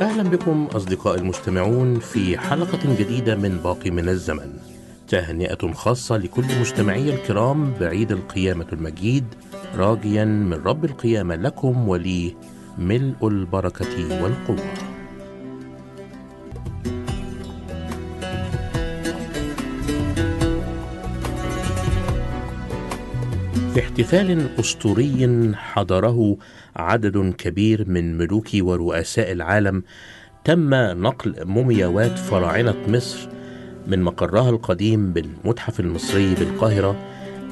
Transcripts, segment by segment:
أهلا بكم اصدقاء المستمعون في حلقة جديدة من باقي من الزمن. تهنئة خاصة لكل مستمعي الكرام بعيد القيامة المجيد راجيا من رب القيامة لكم ولي ملء البركة والقوة. في احتفال أسطوري حضره عدد كبير من ملوك ورؤساء العالم تم نقل مومياوات فراعنة مصر من مقرها القديم بالمتحف المصري بالقاهرة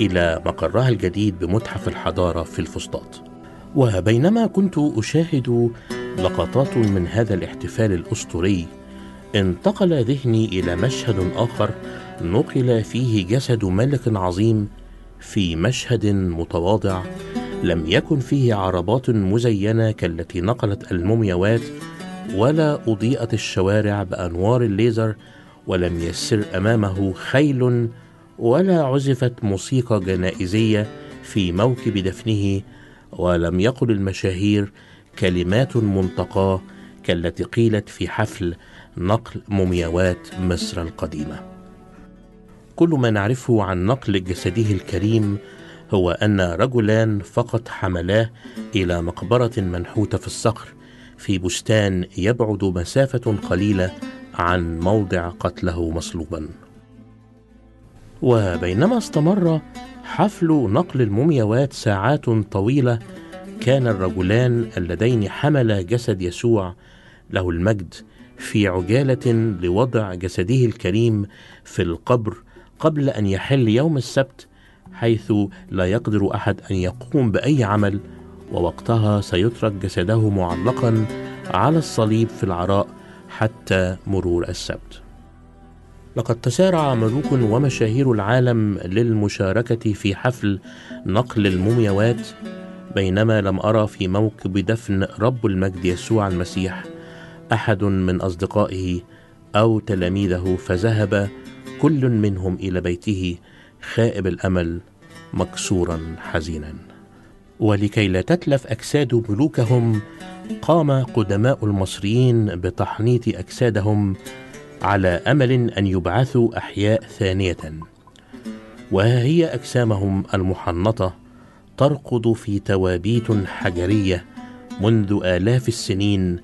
إلى مقرها الجديد بمتحف الحضارة في الفسطاط. وبينما كنت أشاهد لقطات من هذا الاحتفال الأسطوري انتقل ذهني إلى مشهد آخر نقل فيه جسد ملك عظيم في مشهد متواضع لم يكن فيه عربات مزينة كالتي نقلت المومياوات ولا أضيئت الشوارع بأنوار الليزر ولم يسر أمامه خيل ولا عزفت موسيقى جنائزية في موكب دفنه ولم يقل المشاهير كلمات منتقاة كالتي قيلت في حفل نقل مومياوات مصر القديمة. كل ما نعرفه عن نقل جسده الكريم هو أن رجلان فقط حملاه إلى مقبرة منحوتة في الصخر في بستان يبعد مسافة قليلة عن موضع قتله مصلوبا. وبينما استمر حفل نقل المومياوات ساعات طويلة كان الرجلان اللذين حملا جسد يسوع له المجد في عجالة لوضع جسده الكريم في القبر قبل أن يحل يوم السبت حيث لا يقدر أحد أن يقوم بأي عمل ووقتها سيترك جسده معلقا على الصليب في العراء حتى مرور السبت. لقد تسارع ملوك ومشاهير العالم للمشاركة في حفل نقل المومياوات بينما لم أرى في موكب دفن رب المجد يسوع المسيح أحد من أصدقائه أو تلاميذه فذهب كل منهم إلى بيته خائب الأمل مكسورا حزينا. ولكي لا تتلف أجساد ملوكهم قام قدماء المصريين بتحنيط أجسادهم على أمل أن يبعثوا أحياء ثانية. وها هي أجسامهم المحنطة ترقد في توابيت حجرية منذ آلاف السنين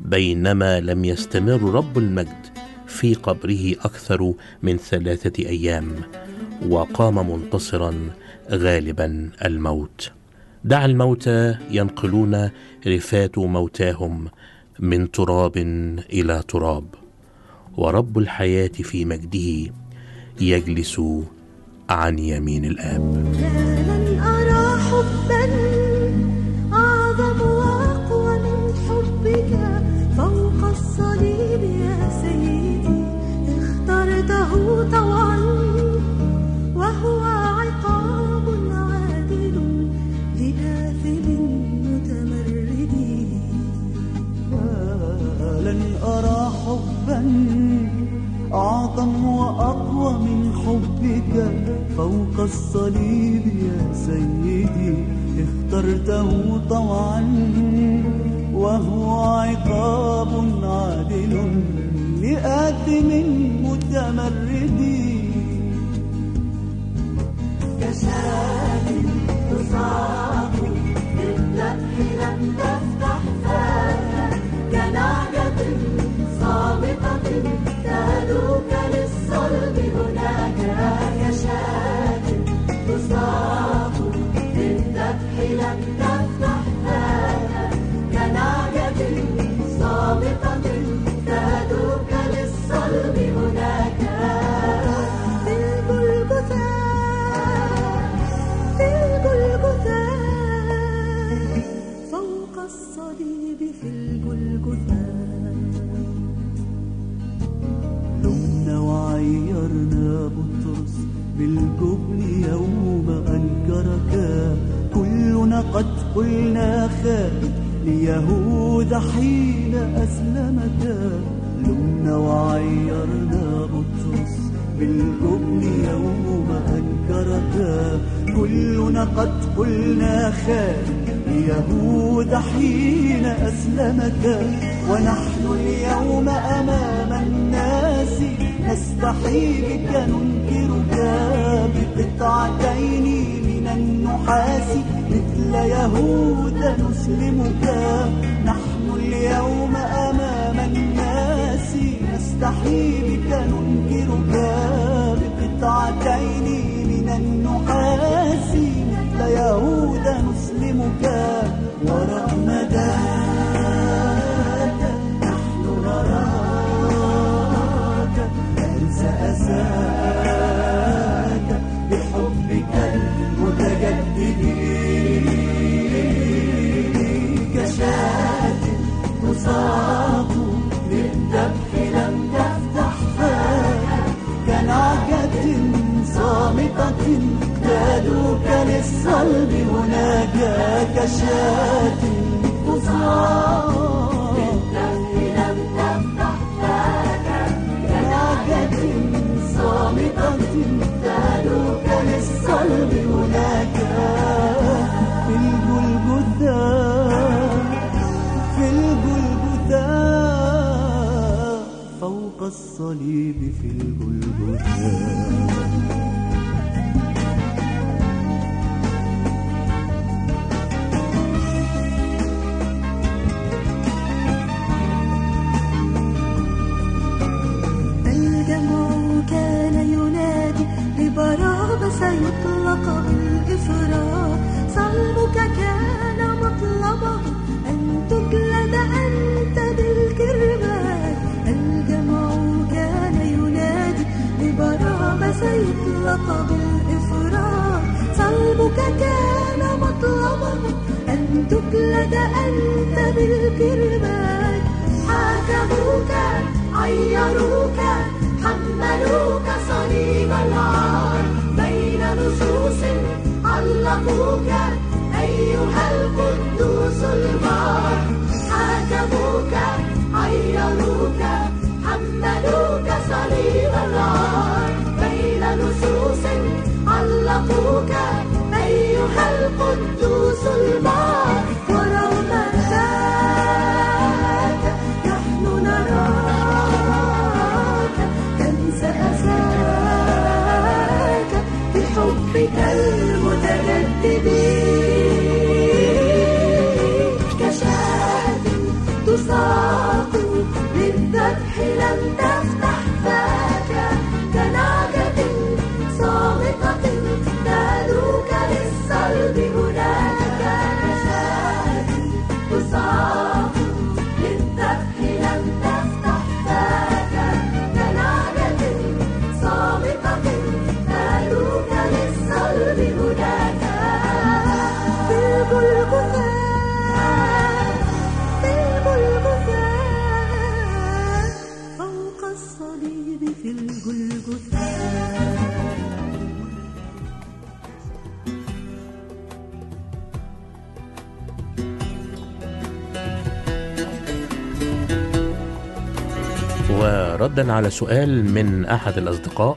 بينما لم يستمر رب المجد في قبره أكثر من ثلاثة أيام وقام منتصرا غالبا الموت. دع الموتى ينقلون رفات موتاهم من تراب إلى تراب ورب الحياة في مجده يجلس عن يمين الآب. الصليب بقطعتين من النحاس مثل يهوذا نسلمك. نحن اليوم أمام الناس نستحي بك ننكرك. بقطعتين من النحاس مثل يهوذا نسلمك. ورغم ذاك نحن نراك. ننسى أساك. تصاب للذبح لم تفتح فاك. كنعجة صامتة تدوك للصلب هناك كشاة صامتة تدوك للصلب هناك الصليب في الجلجثة الجمع كان ينادي لبرابة يطلق بالإفراط صلبك كان صلبك كان مطلبه أن تجلد أنت بالكرباج. حاكموك عيروك حملوك صليب العار بين نصوص علقوك أيها القدوس البار حاكموك أيها القدوس وردا على سؤال من أحد الأصدقاء.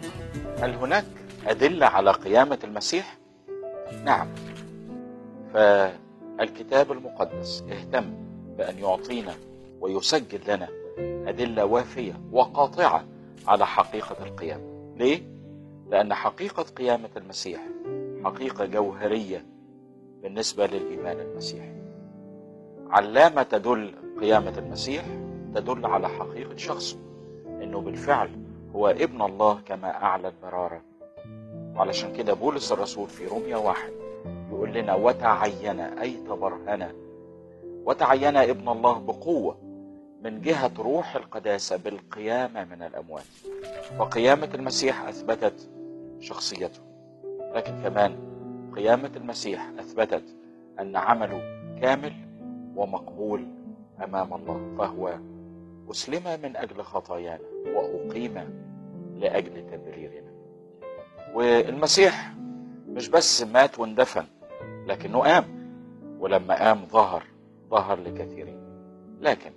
هل هناك أدلة على قيامة المسيح؟ نعم. فالكتاب المقدس اهتم بأن يعطينا ويسجل لنا أدلة وافية وقاطعة على حقيقة القيامة. ليه؟ لأن حقيقة قيامة المسيح حقيقة جوهرية بالنسبة للإيمان المسيحي. علامة تدل قيامة المسيح تدل على حقيقة شخصه. إنه بالفعل هو ابن الله كما أعلن مرارا. وعلشان كده بولس الرسول في روميا واحد يقول لنا وتعين أي تبرهن. وتعين ابن الله بقوة من جهة روح القداسة بالقيامة من الأموات. وقيامة المسيح أثبتت شخصيته. لكن كمان قيامة المسيح أثبتت أن عمله كامل ومقبول أمام الله فهو أسلم من أجل خطايانا وأقيم لأجل تبريرنا. والمسيح مش بس مات واندفن لكنه قام ولما قام ظهر ظهر لكثيرين. لكن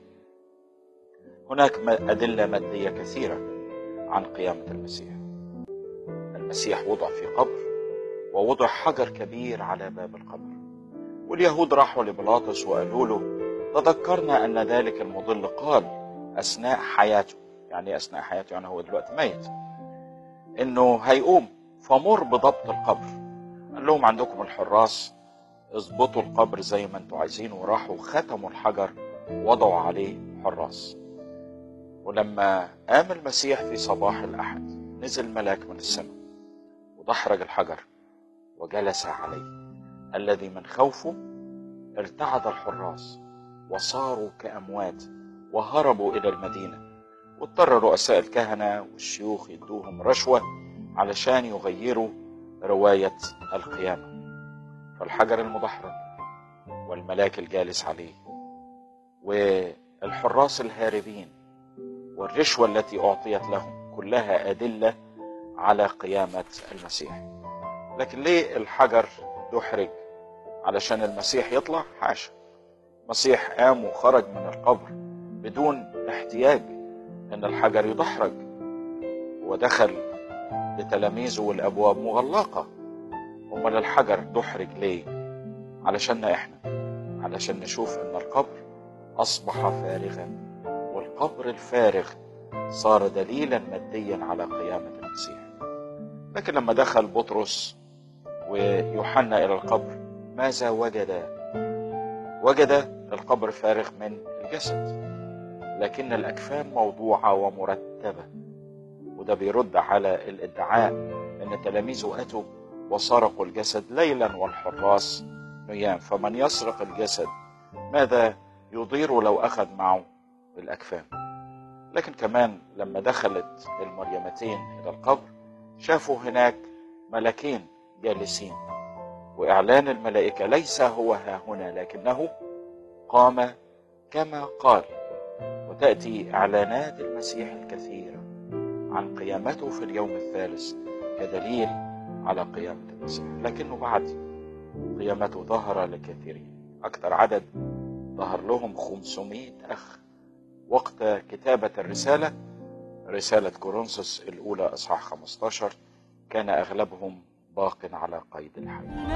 هناك أدلة مادية كثيرة عن قيامة المسيح. المسيح وضع في قبر ووضع حجر كبير على باب القبر. واليهود راحوا لبلاطس وقالوا له تذكرنا أن ذلك المضل؟ قال أثناء حياته. يعني أثناء حياته يعني هو دلوقتي ميت. إنه هيقوم فمر بضبط القبر. قال لهم عندكم الحراس اظبطوا القبر زي ما أنتوا عايزين وراحوا ختموا الحجر وضعوا عليه حراس. ولما قام المسيح في صباح الأحد نزل ملاك من السماء ودحرج الحجر وجلس عليه. الذي من خوفه ارتعد الحراس وصاروا كأموات وهربوا إلى المدينة واضطر رؤساء الكهنة والشيوخ يدوهم رشوة علشان يغيروا رواية القيامة. فالحجر المدحرج والملاك الجالس عليه والحراس الهاربين والرشوة التي أعطيت لهم كلها أدلة على قيامة المسيح. لكن ليه الحجر دحرج علشان المسيح يطلع؟ حاشا. المسيح قام وخرج من القبر. بدون احتياج إن الحجر يدحرج. ودخل لتلاميذه والأبواب مغلقة. امال الحجر دحرج ليه؟ علشاننا إحنا علشان نشوف إن القبر أصبح فارغا. والقبر الفارغ صار دليلا ماديا على قيامة المسيح. لكن لما دخل بطرس ويوحنا إلى القبر ماذا وجد؟ وجد القبر فارغ من الجسد. لكن الأكفان موضوعة ومرتبة وده بيرد على الإدعاء إن تلاميذه اتوا وسرقوا الجسد ليلا والحراس نيام فمن يسرق الجسد ماذا يضير لو أخذ معه الأكفان؟ لكن كمان لما دخلت المريمتين إلى القبر شافوا هناك ملكين جالسين وإعلان الملائكة ليس هو ها هنا لكنه قام كما قال. وتاتي إعلانات المسيح الكثيره عن قيامته في اليوم الثالث كدليل على قيامة المسيح. لكنه بعد قيامته ظهر لكثيرين. أكثر عدد ظهر لهم 500 أخ. وقت كتابة الرسالة رسالة كورنثوس الأولى إصحاح 15 كان أغلبهم باق على قيد الحياة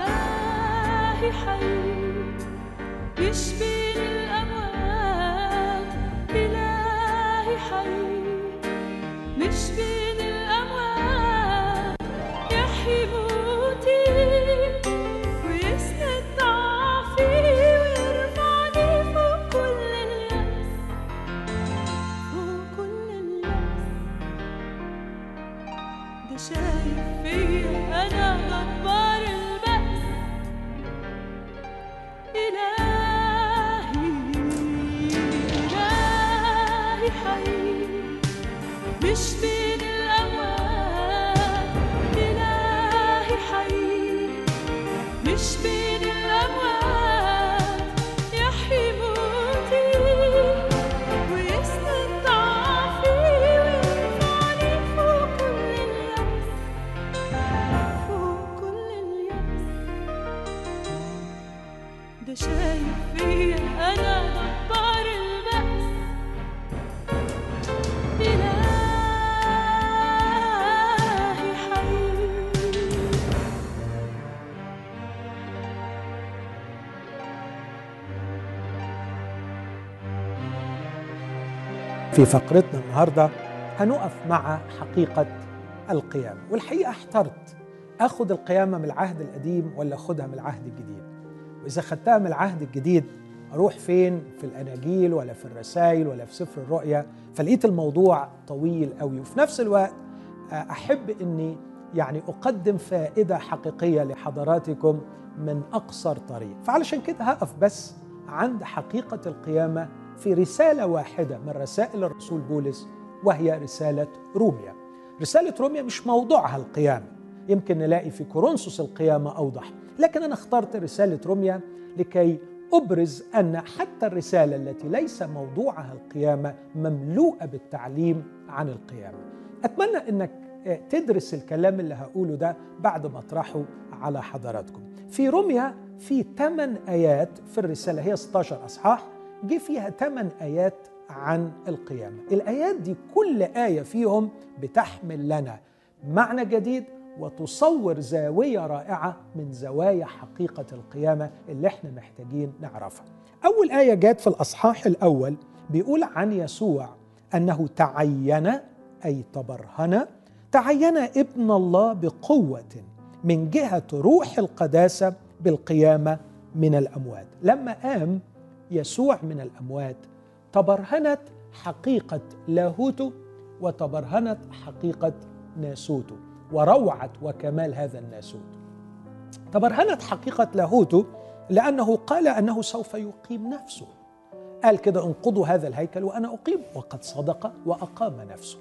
في فقرتنا النهارده هنقف مع حقيقة القيامة. والحقيقة احترت. آخذ القيامة من العهد القديم ولا اخذها من العهد الجديد؟ وإذا خدتها من العهد الجديد أروح فين؟ في الأناجيل ولا في الرسائل ولا في سفر الرؤيا؟ فلقيت الموضوع طويل قوي وفي نفس الوقت أحب إني يعني أقدم فائدة حقيقية لحضراتكم من أقصر طريق. فعلشان كده هقف بس عند حقيقة القيامة في رسالة واحدة من رسائل الرسول بولس وهي رسالة روميا. رسالة روميا مش موضوعها القيامة. يمكن نلاقي في كورنثوس القيامة أوضح. لكن أنا اخترت رسالة روميا لكي أبرز أن حتى الرسالة التي ليس موضوعها القيامة مملوءة بالتعليم عن القيامة. أتمنى أنك تدرس الكلام اللي هقوله ده بعد ما اطرحه على حضراتكم. في روميا في 8 آيات في الرسالة هي 16 أصحاح. جه فيها 8 آيات عن القيامة الآيات دي كل آية فيهم بتحمل لنا معنى جديد وتصور زاوية رائعة من زوايا حقيقة القيامة اللي إحنا محتاجين نعرفها. أول آية جت في الأصحاح الأول بيقول عن يسوع أنه تعين أي تبرهن تعين ابن الله بقوة من جهة روح القداسة بالقيامة من الأموات. لما قام يسوع من الأموات. تبرهنت حقيقة لاهوته وتبرهنت حقيقة ناسوته. وروعة وكمال هذا الناسوت. تبرهنت حقيقة لاهوته لأنه قال أنه سوف يقيم نفسه. قال كده انقضوا هذا الهيكل وأنا أقيم. وقد صدق وأقام نفسه.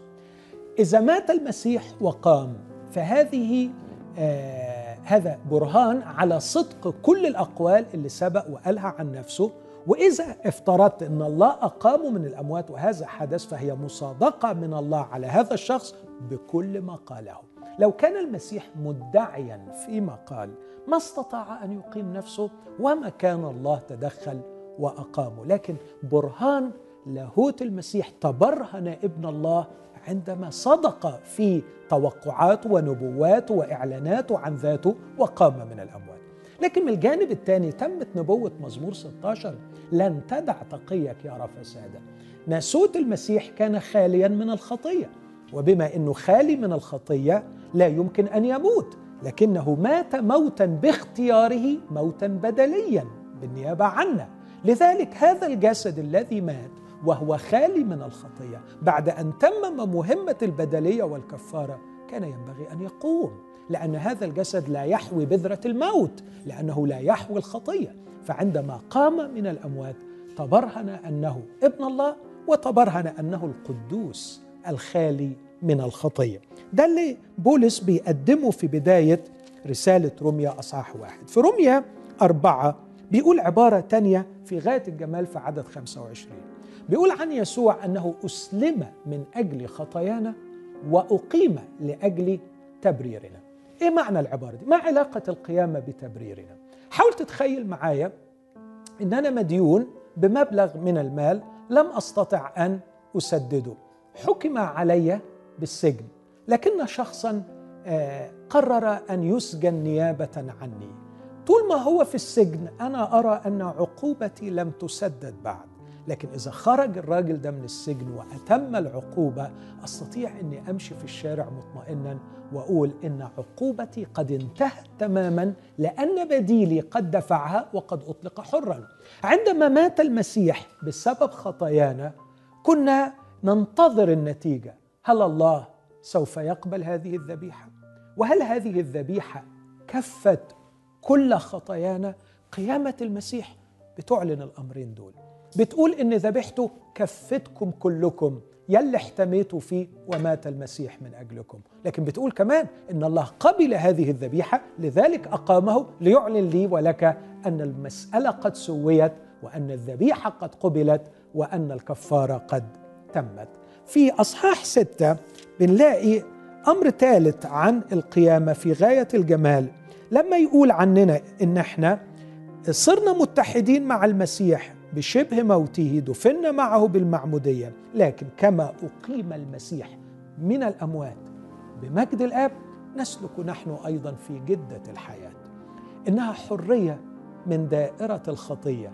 إذا مات المسيح وقام فهذه آه هذا برهان على صدق كل الأقوال اللي سبق وقالها عن نفسه. وإذا افترضت أن الله أقامه من الأموات وهذا حدث فهي مصادقة من الله على هذا الشخص بكل ما قاله. لو كان المسيح مدعيا فيما قال ما استطاع أن يقيم نفسه وما كان الله تدخل وأقامه. لكن برهان لاهوت المسيح تبرهن ابن الله عندما صدق في توقعاته ونبواته واعلاناته عن ذاته وقام من الأموات. لكن من الجانب الثاني تمت نبوة مزمور 16 لن تدع تقيك يرى فسادا ناسوت المسيح كان خاليا من الخطية وبما إنه خالي من الخطية لا يمكن أن يموت لكنه مات موتا باختياره موتا بدليا بالنيابة عنا لذلك هذا الجسد الذي مات وهو خالي من الخطية بعد أن تمم مهمة البدلية والكفارة كان ينبغي أن يقوم. لأن هذا الجسد لا يحوي بذرة الموت لأنه لا يحوي الخطية. فعندما قام من الأموات تبرهن أنه ابن الله وتبرهن أنه القدوس الخالي من الخطية. ده اللي بولس بيقدمه في بداية رسالة روميا أصحاح واحد. في روميا أربعة بيقول عبارة تانية في غاية الجمال في عدد 25 بيقول عن يسوع أنه أسلم من أجل خطايانا وأقيم لأجل تبريرنا. إيه معنى العبارة دي؟ ما علاقة القيامة بتبريرنا؟ حاول تتخيل معايا إن أنا مديون بمبلغ من المال لم أستطع أن أسدده حكم علي بالسجن لكن شخصا قرر أن يسجن نيابة عني طول ما هو في السجن أنا أرى أن عقوبتي لم تسدد بعد لكن إذا خرج الراجل ده من السجن وأتم العقوبة أستطيع إني أمشي في الشارع مطمئنا وأقول إن عقوبتي قد انتهت تماما لأن بديلي قد دفعها وقد أطلق حرا. عندما مات المسيح بسبب خطايانا كنا ننتظر النتيجة. هل الله سوف يقبل هذه الذبيحة؟ وهل هذه الذبيحة كفت كل خطايانا؟ قيامة المسيح بتعلن الأمرين دول. بتقول إن ذبيحته كفتكم كلكم يلي احتميتوا فيه ومات المسيح من أجلكم. لكن بتقول كمان إن الله قبل هذه الذبيحة لذلك أقامه ليعلن لي ولك أن المسألة قد سويت وأن الذبيحة قد قبلت وأن الكفارة قد تمت. في أصحاح ستة بنلاقي أمر ثالث عن القيامة في غاية الجمال. لما يقول عننا إن إحنا صرنا متحدين مع المسيح بشبه موته دفنا معه بالمعمودية. لكن كما أقيم المسيح من الأموات بمجد الآب نسلك نحن أيضا في جدة الحياة. إنها حرية من دائرة الخطية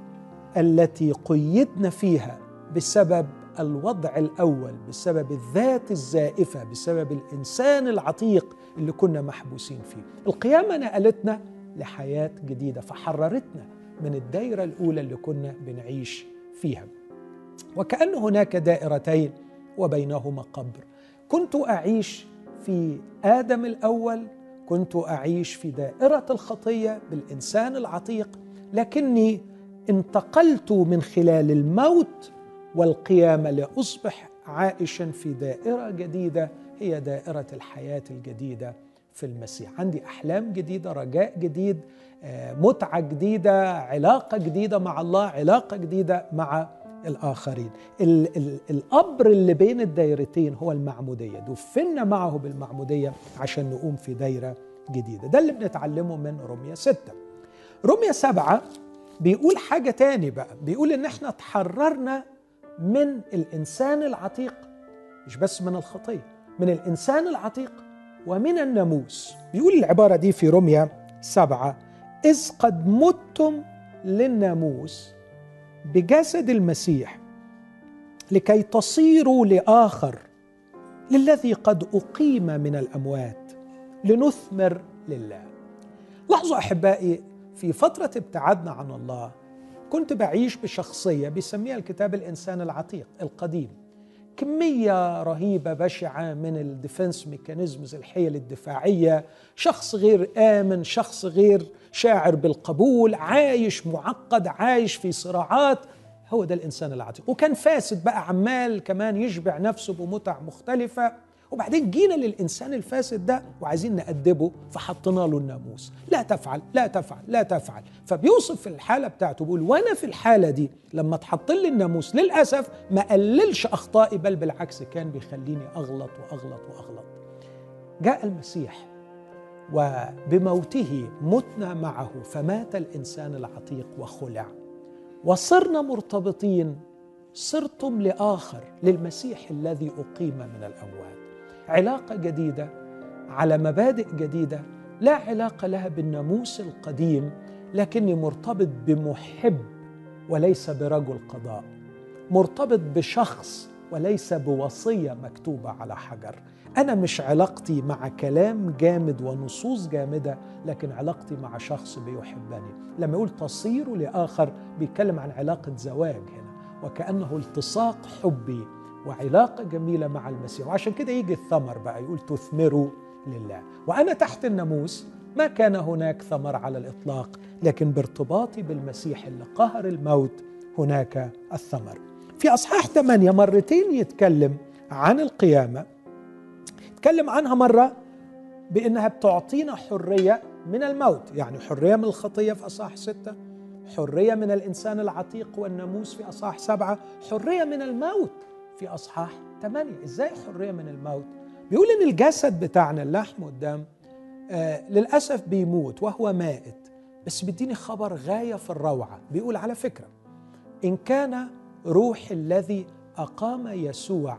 التي قيدنا فيها بسبب الوضع الأول بسبب الذات الزائفة بسبب الإنسان العتيق اللي كنا محبوسين فيه. القيامة نقلتنا لحياة جديدة فحررتنا من الدائره الأولى اللي كنا بنعيش فيها. وكأن هناك دائرتين وبينهما قبر. كنت أعيش في آدم الأول كنت أعيش في دائرة الخطية بالإنسان العتيق لكني انتقلت من خلال الموت والقيامة لأصبح عائشا في دائرة جديدة هي دائرة الحياة الجديدة في المسيح. عندي أحلام جديدة رجاء جديد متعة جديدة علاقة جديدة مع الله علاقة جديدة مع الآخرين. ال ال القبر اللي بين الدايرتين هو المعمودية دفنا معه بالمعمودية عشان نقوم في دايرة جديدة. ده اللي بنتعلمه من رومية ستة. رومية سبعة بيقول حاجة تاني بقى بيقول إن إحنا تحررنا من الإنسان العتيق مش بس من الخطية من الإنسان العتيق ومن الناموس. بيقول العبارة دي في رومية سبعة إذ قد متم للناموس بجسد المسيح لكي تصيروا لآخر للذي قد أقيم من الأموات لنثمر لله. لاحظوا أحبائي في فترة ابتعادنا عن الله كنت بعيش بشخصية بيسميها الكتاب الإنسان العتيق القديم. كمية رهيبة بشعة من ال defense mechanisms الحيل الدفاعية شخص غير آمن شخص غير شاعر بالقبول عايش معقد عايش في صراعات. هو ده الإنسان العتيق. وكان فاسد بقى عمال كمان يشبع نفسه بمتع مختلفة. وبعدين جينا للإنسان الفاسد ده وعايزين نأدبه فحطينا له الناموس. لا تفعل لا تفعل لا تفعل. فبيوصف في الحالة بتاعته بيقول وأنا في الحالة دي لما اتحط لي الناموس للأسف ما قللش أخطائي بل بالعكس كان بيخليني أغلط وأغلط وأغلط. جاء المسيح. وبموته متنا معه فمات الإنسان العتيق وخلع. وصرنا مرتبطين صرتم لآخر للمسيح الذي أقيم من الأموات. علاقة جديدة على مبادئ جديدة لا علاقة لها بالناموس القديم لكني مرتبط بمحب وليس برجل قضاء. مرتبط بشخص وليس بوصية مكتوبة على حجر. أنا مش علاقتي مع كلام جامد ونصوص جامدة لكن علاقتي مع شخص بيحبني. لما يقول تصير لآخر بيتكلم عن علاقة زواج هنا وكأنه التصاق حبي وعلاقة جميلة مع المسيح. وعشان كده يجي الثمر بقى يقول تثمروا لله. وأنا تحت الناموس ما كان هناك ثمر على الإطلاق لكن بارتباطي بالمسيح اللي قهر الموت هناك الثمر. في أصحاح ثمانية مرتين يتكلم عن القيامة. يتكلم عنها مرة بأنها بتعطينا حرية من الموت. يعني حرية من الخطية في أصحاح ستة حرية من الإنسان العتيق والناموس في أصحاح سبعة حرية من الموت في أصحاح ثمانية إزاي حرية من الموت؟ بيقول إن الجسد بتاعنا اللحم والدم آه للأسف بيموت وهو مائت بس بيديني خبر غاية في الروعة. بيقول على فكرة إن كان روح الذي أقام يسوع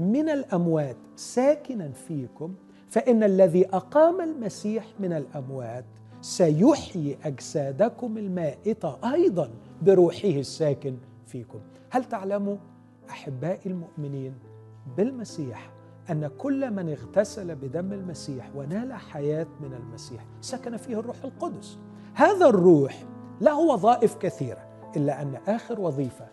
من الأموات ساكنا فيكم فإن الذي أقام المسيح من الأموات سيحيي أجسادكم المائتة أيضا بروحه الساكن فيكم. هل تعلموا أحبائي المؤمنين بالمسيح أن كل من اغتسل بدم المسيح ونال حياة من المسيح سكن فيه الروح القدس؟ هذا الروح له وظائف كثيرة إلا أن آخر وظيفة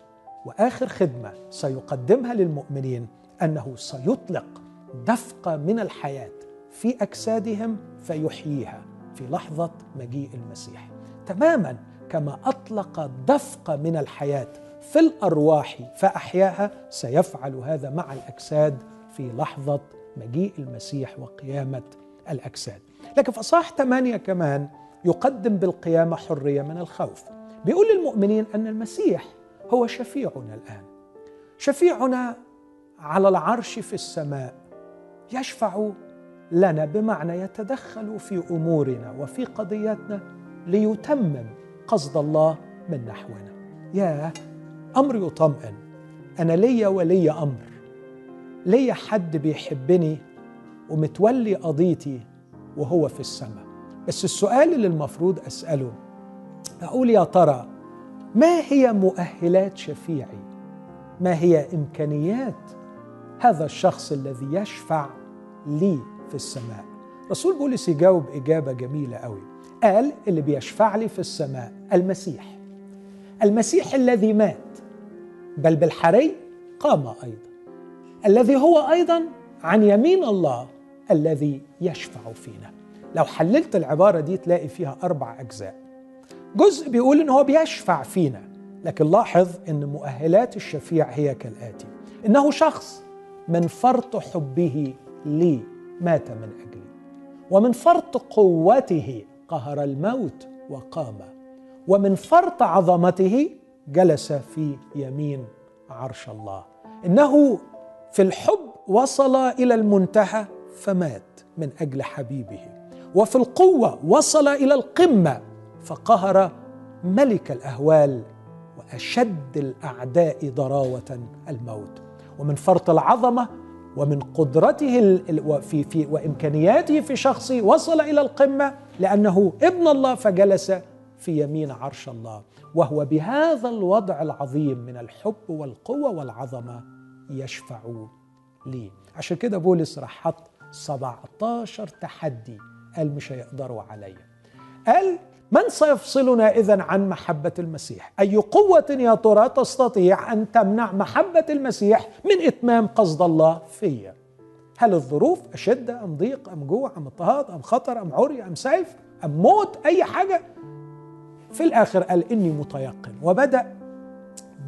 وآخر خدمة سيقدمها للمؤمنين أنه سيطلق دفقة من الحياة في أجسادهم فيحييها في لحظة مجيء المسيح. تماما كما أطلق دفقة من الحياة في الأرواح فأحياها سيفعل هذا مع الأجساد في لحظة مجيء المسيح وقيامة الأجساد. لكن في أصحاح كمان يقدم بالقيامة حرية من الخوف. بيقول للمؤمنين أن المسيح هو شفيعنا الآن. شفيعنا على العرش في السماء يشفع لنا بمعنى يتدخل في أمورنا وفي قضيتنا ليتمم قصد الله من نحونا. يا أمر يطمئن أنا ليا ولي أمر. ليا حد بيحبني ومتولي قضيتي وهو في السماء. بس السؤال اللي المفروض أسأله أقول يا ترى ما هي مؤهلات شفيعي؟ ما هي إمكانيات هذا الشخص الذي يشفع لي في السماء. رسول بولس يجاوب إجابة جميلة قوي. قال اللي بيشفع لي في السماء المسيح. المسيح الذي مات بل بالحري قام أيضا. الذي هو أيضا عن يمين الله الذي يشفع فينا. لو حللت العبارة دي تلاقي فيها أربع أجزاء. جزء بيقول إن هو بيشفع فينا لكن لاحظ إن مؤهلات الشفيع هي كالآتي. إنه شخص من فرط حبه لي مات من أجلي. ومن فرط قوته قهر الموت وقام. ومن فرط عظمته جلس في يمين عرش الله. إنه في الحب وصل إلى المنتهى فمات من أجل حبيبه. وفي القوة وصل إلى القمة فقهر ملك الأهوال وأشد الأعداء ضراوة الموت. ومن فرط العظمة ومن قدرته وفي في وإمكانياته في شخصه وصل إلى القمة لأنه ابن الله فجلس في يمين عرش الله. وهو بهذا الوضع العظيم من الحب والقوة والعظمة يشفع لي. عشان كده بولس راح حط 17 تحدي قال مش هيقدروا عليا. قال من سيفصلنا اذا عن محبة المسيح؟ أي قوة يا ترى تستطيع أن تمنع محبة المسيح من إتمام قصد الله فيا؟ هل الظروف اشده أم ضيق أم جوع أم اضطهاد أم خطر أم عري أم سيف أم موت أي حاجة؟ في الآخر قال إني متيقن وبدأ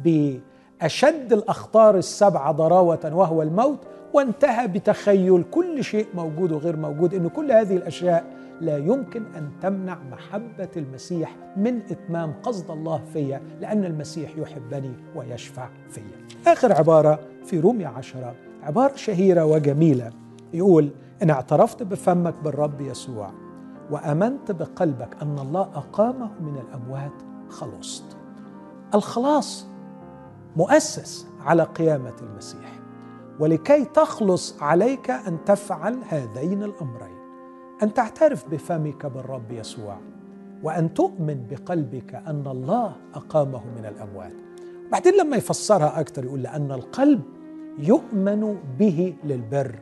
بأشد الأخطار السبعه ضراوة وهو الموت وانتهى بتخيل كل شيء موجود وغير موجود إن كل هذه الأشياء لا يمكن أن تمنع محبة المسيح من إتمام قصد الله فيا لأن المسيح يحبني ويشفع فيا. آخر عبارة في رومية عشرة عبارة شهيرة وجميلة يقول إن اعترفت بفمك بالرب يسوع وأمنت بقلبك أن الله أقامه من الأموات خلصت. الخلاص مؤسس على قيامة المسيح ولكي تخلص عليك أن تفعل هذين الأمرين أن تعترف بفمك بالرب يسوع وأن تؤمن بقلبك أن الله أقامه من الأموات. بعدين لما يفسرها أكثر يقول لأن القلب يؤمن به للبر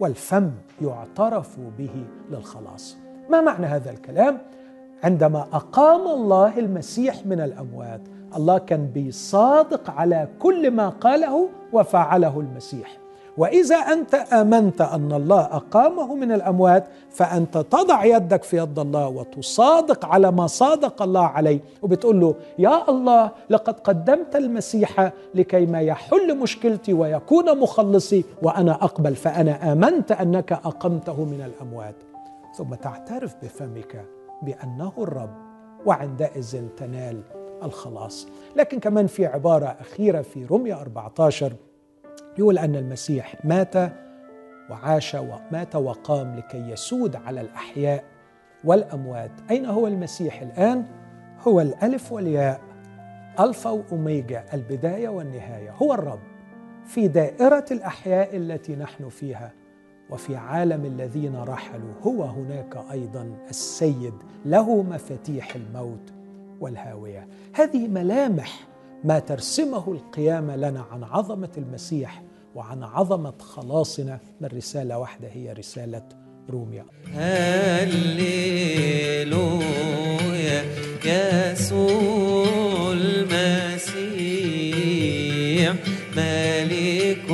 والفم يعترف به للخلاص. ما معنى هذا الكلام؟ عندما أقام الله المسيح من الأموات الله كان بيصادق على كل ما قاله وفعله المسيح. وإذا أنت آمنت أن الله أقامه من الأموات فأنت تضع يدك في يد الله وتصادق على ما صادق الله عليه. وبتقول له يا الله لقد قدمت المسيح لكي ما يحل مشكلتي ويكون مخلصي وأنا أقبل فأنا آمنت أنك أقمته من الأموات. ثم تعترف بفمك بأنه الرب وعندئذ تنال الخلاص. لكن كمان في عبارة أخيرة في رمية 14 يقول أن المسيح مات وعاش ومات وقام لكي يسود على الأحياء والأموات. أين هو المسيح الآن؟ هو الألف والياء ألفا وأوميجا البداية والنهاية. هو الرب في دائرة الأحياء التي نحن فيها وفي عالم الذين رحلوا. هو هناك أيضا السيد له مفاتيح الموت والهاوية. هذه ملامح ما ترسمه القيامه لنا عن عظمة المسيح وعن عظمة خلاصنا. من رساله واحدة هي رسالة روميا. هللويا يسوع المسيح ملك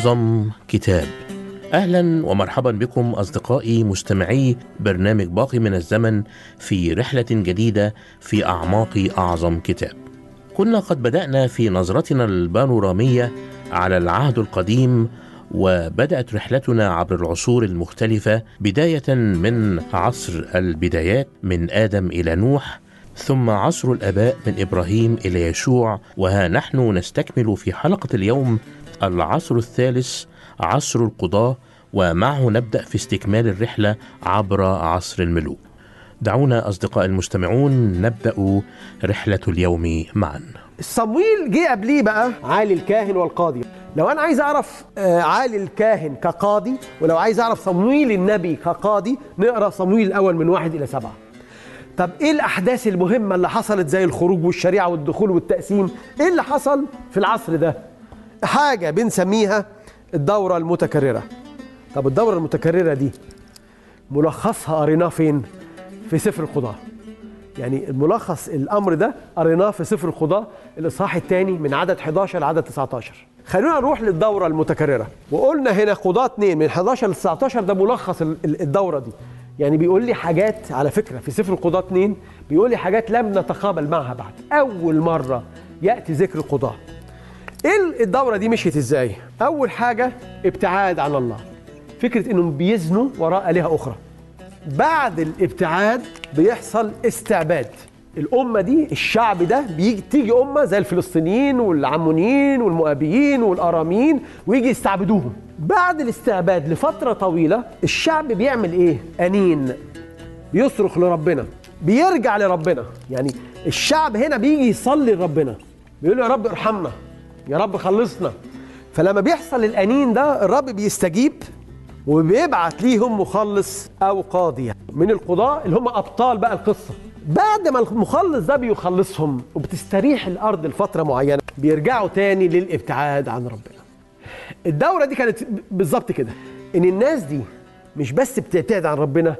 أعظم كتاب أهلا ومرحبا بكم أصدقائي مستمعي برنامج باقي من الزمن في رحلة جديدة في أعماق أعظم كتاب. كنا قد بدأنا في نظرتنا البانورامية على العهد القديم وبدأت رحلتنا عبر العصور المختلفة بداية من عصر البدايات من آدم إلى نوح ثم عصر الآباء من إبراهيم إلى يشوع وها نحن نستكمل في حلقة اليوم العصر الثالث عصر القضاة ومعه نبدأ في استكمال الرحلة عبر عصر الملوك. دعونا أصدقاء المستمعون نبدأ رحلة اليوم معا. صمويل جه قبليه بقى. عالي الكاهن والقاضي. لو أنا عايز أعرف آه، عالي الكاهن كقاضي ولو عايز أعرف صمويل النبي كقاضي نقرأ صمويل الأول من واحد إلى سبعة. طب إيه الأحداث المهمة اللي حصلت زي الخروج والشريعة والدخول والتقسيم؟ إيه اللي حصل في العصر ده؟ حاجة بنسميها الدورة المتكررة. طب الدورة المتكررة دي ملخصها قريناه فين؟ في سفر القضاة. يعني الملخص الأمر ده قريناه في سفر القضاة الإصحاح الثاني من عدد 11 لعدد 19 خلونا نروح للدورة المتكررة. وقلنا هنا قضاة 2 من 11 ل 19 ده ملخص ال- ال- الدورة دي. يعني بيقول لي حاجات على فكرة في سفر القضاة 2 بيقول لي حاجات لم نتقابل معها بعد. أول مرة يأتي ذكر القضاة. إيه الدورة دي مشيت إزاي؟ أول حاجة ابتعاد عن الله. فكرة إنهم بيزنوا وراء آلهة أخرى. بعد الابتعاد بيحصل استعباد. الأمة دي الشعب ده بيجي تيجي أمة زي الفلسطينيين والعمونيين والمؤابيين والأراميين ويجي يستعبدوهم. بعد الاستعباد لفترة طويلة الشعب بيعمل إيه؟ أنين. بيصرخ لربنا. بيرجع لربنا. يعني الشعب هنا بيجي يصلي لربنا. بيقول له يا رب ارحمنا. يا رب خلصنا. فلما بيحصل الأنين ده الرب بيستجيب وبيبعت ليهم مخلص أو قاضي. من القضاة اللي هم أبطال بقى القصة. بعد ما المخلص ده بيخلصهم وبتستريح الأرض لفترة معينة بيرجعوا تاني للابتعاد عن ربنا. الدورة دي كانت بالظبط كده. إن الناس دي مش بس بتبتعد عن ربنا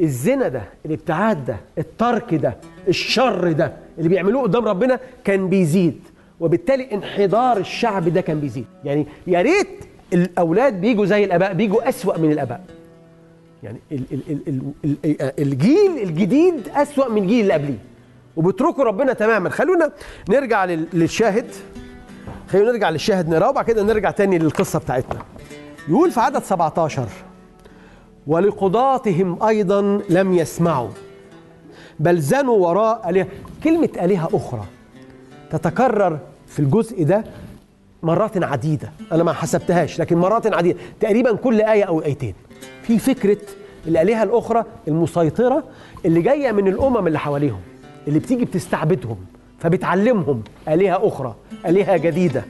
الزنا ده الابتعاد ده الترك ده الشر ده اللي بيعملوه قدام ربنا كان بيزيد. وبالتالي انحدار الشعب ده كان بيزيد. يعني يا ريت الأولاد بيجوا زي الأباء بيجوا أسوأ من الأباء. يعني ال ال ال ال ال الجيل الجديد أسوأ من الجيل اللي قبليه. وبيتركوا ربنا تماما. خلونا نرجع لل- للشاهد. خلونا نرجع للشاهد نقراه وبعد كده نرجع تاني للقصة بتاعتنا. يقول في عدد 17 ولقضاتهم أيضا لم يسمعوا بل زنوا وراء آلهة. كلمة آلهة أخرى. تتكرر في الجزء ده مرات عديدة. أنا ما حسبتهاش لكن مرات عديدة. تقريبا كل آية أو آيتين. في فكرة الآلهة الأخرى المسيطرة اللي جاية من الأمم اللي حواليهم اللي بتيجي بتستعبدهم فبتعلمهم آلهة أخرى آلهة جديدة.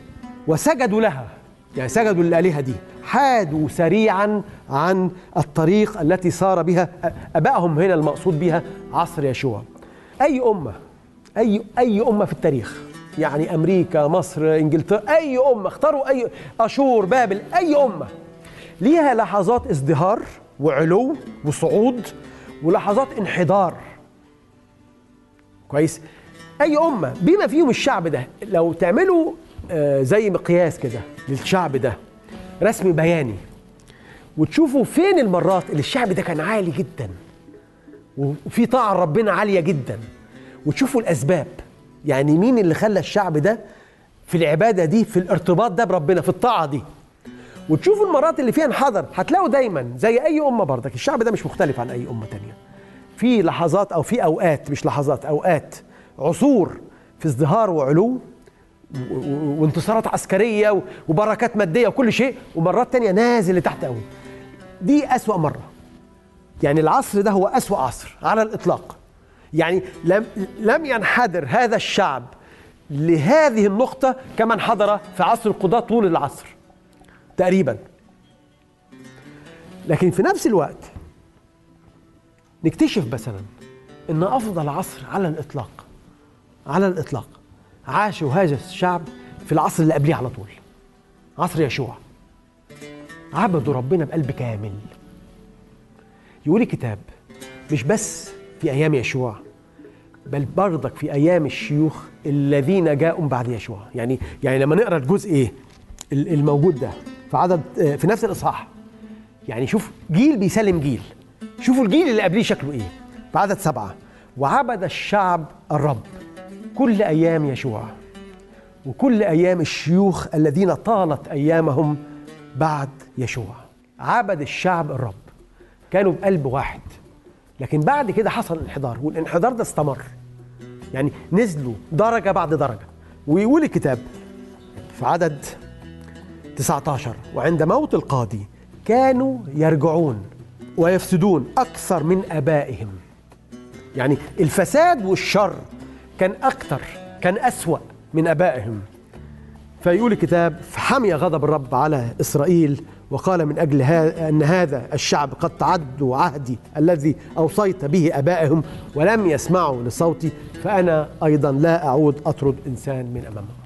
وسجدوا لها. يعني سجدوا للآلهة دي. حادوا سريعا عن الطريق التي سار بها أبائهم هنا المقصود بها عصر يشوع. أي أمة أي أي أمة في التاريخ. يعني أمريكا مصر إنجلترا أي أمة اختاروا أي أشور بابل أي أمة. ليها لحظات ازدهار وعلو وصعود ولحظات انحدار. كويس؟ أي أمة بما فيهم الشعب ده لو تعملوا آه، زي مقياس كده للشعب ده رسم بياني وتشوفوا فين المرات اللي الشعب ده كان عالي جدا وفي طاعة ربنا عالية جدا وتشوفوا الأسباب. يعني مين اللي خلى الشعب ده في العبادة دي في الارتباط ده بربنا في الطاعة دي؟ وتشوفوا المرات اللي فيها انحدر. هتلاقوا دايما زي أي أمة برضك. الشعب ده مش مختلف عن أي أمة تانية. في لحظات أو في أوقات مش لحظات أوقات عصور في ازدهار وعلو وانتصارات عسكرية وبركات مادية وكل شيء ومرات تانية نازل لتحت قوي. دي أسوأ مرة. يعني العصر ده هو أسوأ عصر على الإطلاق. يعني لم لم ينحدر هذا الشعب لهذه النقطة كما انحدر في عصر القضاة طول العصر تقريبا. لكن في نفس الوقت نكتشف مثلا إن أفضل عصر على الإطلاق على الإطلاق عاشوا هذا الشعب في العصر اللي قبليه على طول عصر يشوع. عبدوا ربنا بقلب كامل. يقول الكتاب مش بس في أيام يشوع بل برضك في أيام الشيوخ الذين جاءوا بعد يشوع. يعني يعني لما نقرأ الجزء ال- الموجود ده في عدد في نفس الإصحاح. يعني شوف جيل بيسلم جيل. شوفوا الجيل اللي قبليه شكله إيه؟ في عدد سبعة. وعبد الشعب الرب كل أيام يشوع وكل أيام الشيوخ الذين طالت أيامهم بعد يشوع. عبد الشعب الرب كانوا بقلب واحد. لكن بعد كده حصل انحدار والانحدار ده استمر. يعني نزلوا درجة بعد درجة. ويقول الكتاب في عدد 19 وعند موت القاضي كانوا يرجعون ويفسدون أكثر من آبائهم. يعني الفساد والشر كان أكثر كان أسوأ من آبائهم. فيقول الكتاب فحمي غضب الرب على إسرائيل وقال من أجل ها أن هذا الشعب قد تعدوا عهدي الذي أوصيت به آبائهم ولم يسمعوا لصوتي فأنا أيضا لا أعود أطرد إنسان من أمامهم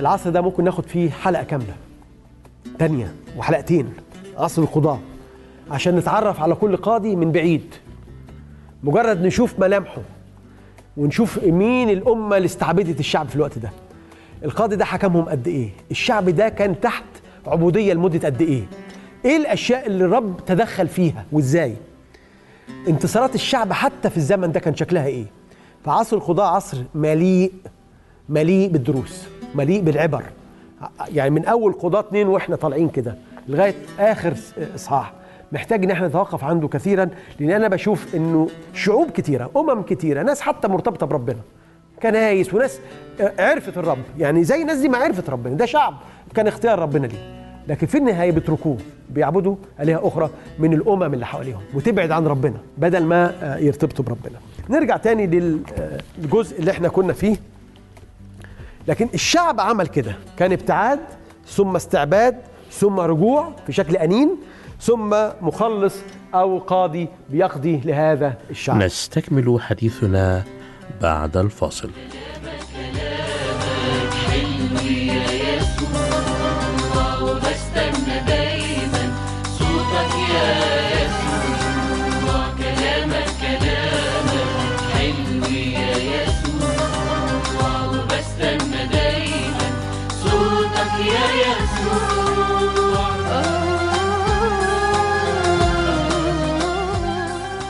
العصر ده ممكن ناخد فيه حلقة كاملة تانية وحلقتين عصر القضاة عشان نتعرف على كل قاضي من بعيد. مجرد نشوف ملامحه ونشوف مين الأمة اللي استعبدت الشعب في الوقت ده. القاضي ده حكمهم قد إيه؟ الشعب ده كان تحت عبودية لمدة قد إيه؟ إيه الأشياء اللي الرب تدخل فيها وإزاي؟ انتصارات الشعب حتى في الزمن ده كان شكلها إيه؟ فعصر القضاء عصر مليء مليء بالدروس مليء بالعبر. يعني من أول قضاة اتنين وإحنا طالعين كده لغاية آخر إصحاح. محتاج إن إحنا نتوقف عنده كثيرا لأن أنا بشوف إنه شعوب كتيرة أمم كتيرة ناس حتى مرتبطة بربنا. كنايس وناس عرفت الرب. يعني زي الناس دي ما عرفت ربنا ده شعب كان اختيار ربنا ليه. لكن في النهاية بيتركوه بيعبدوا آلهة أخرى من الأمم اللي حواليهم وتبعد عن ربنا بدل ما يرتبطوا بربنا. نرجع تاني للجزء اللي إحنا كنا فيه. لكن الشعب عمل كده. كان ابتعاد ثم استعباد ثم رجوع في شكل أنين ثم مخلص أو قاضي بيقضي لهذا الشعب. نستكمل حديثنا بعد الفاصل. دايما صوتك يا يسوع كلامك كلامك حلو يا يسوع دايما صوتك يا يسوع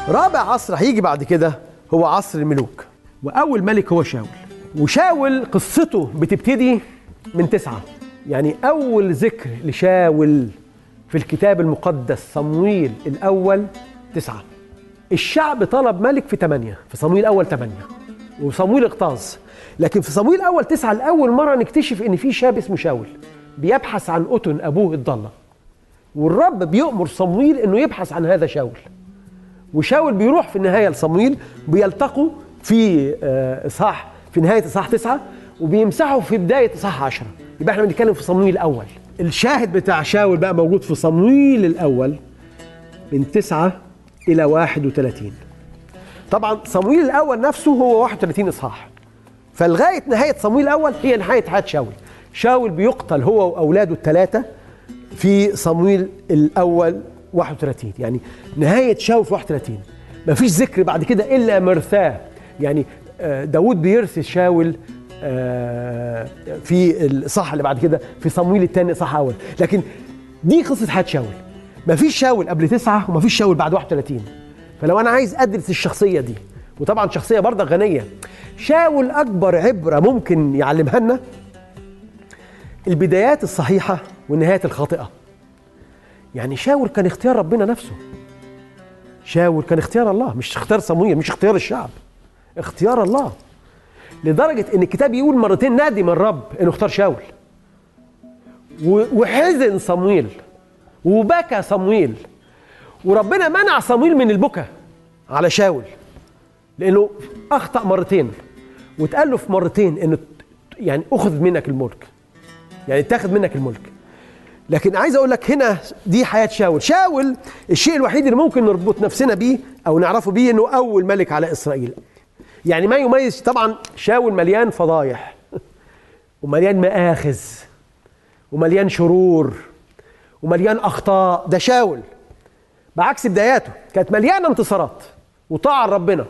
رابع عصر هيجي بعد كده هو عصر الملوك. وأول ملك هو شاول. وشاول قصته بتبتدي من تسعة. يعني أول ذكر لشاول في الكتاب المقدس صمويل الأول تسعة. الشعب طلب ملك في ثمانية في صمويل الأول ثمانية وصمويل اغتاظ. لكن في صمويل الأول تسعة لأول مرة نكتشف إن في شاب اسمه شاول بيبحث عن أتن أبوه الضالة. والرب بيؤمر صمويل إنه يبحث عن هذا شاول. وشاول بيروح في النهاية لصمويل بيلتقوا في آه، إصحاح في نهاية إصحاح تسعة وبيمسحوا في بداية إصحاح عشرة. يبقى إحنا بنتكلم في صمويل الأول. الشاهد بتاع شاول بقى موجود في صمويل الأول من تسعة واحد وثلاثين. طبعا صمويل الأول نفسه هو 31 إصحاح. فلغاية نهاية صمويل الأول هي نهاية حياة شاول. شاول بيقتل هو وأولاده الثلاثة في صمويل الأول 31 يعني نهاية شاول في 31 مفيش ذكر بعد كده إلا مرثاه. يعني آه، داود بيرثي شاول آه، في الإصحاح اللي بعد كده في صمويل الثاني إصحاح أول. لكن دي قصة حياة شاول. مفيش شاول قبل تسعة ومفيش شاول بعد 31 فلو أنا عايز أدرس الشخصية دي وطبعا شخصية برضه غنية شاول أكبر عبرة ممكن يعلمها لنا البدايات الصحيحة والنهايات الخاطئة. يعني شاول كان اختيار ربنا نفسه. شاول كان اختيار الله مش اختيار صمويل مش اختيار الشعب. اختيار الله. لدرجة إن الكتاب يقول مرتين ندم الرب إنه اختار شاول. وحزن صمويل. وبكى صمويل. وربنا منع صمويل من البكا على شاول. لأنه أخطأ مرتين. واتقال له في مرتين إنه يعني أخذ منك الملك. يعني اتاخذ منك الملك. لكن عايز أقول لك هنا دي حياة شاول. شاول الشيء الوحيد اللي ممكن نربط نفسنا بيه أو نعرفه بيه إنه أول ملك على إسرائيل. يعني ما يميز طبعا شاول مليان فضايح ومليان مآخذ ومليان شرور ومليان أخطاء ده شاول. بعكس بداياته كانت مليانة انتصارات وطاعة لربنا.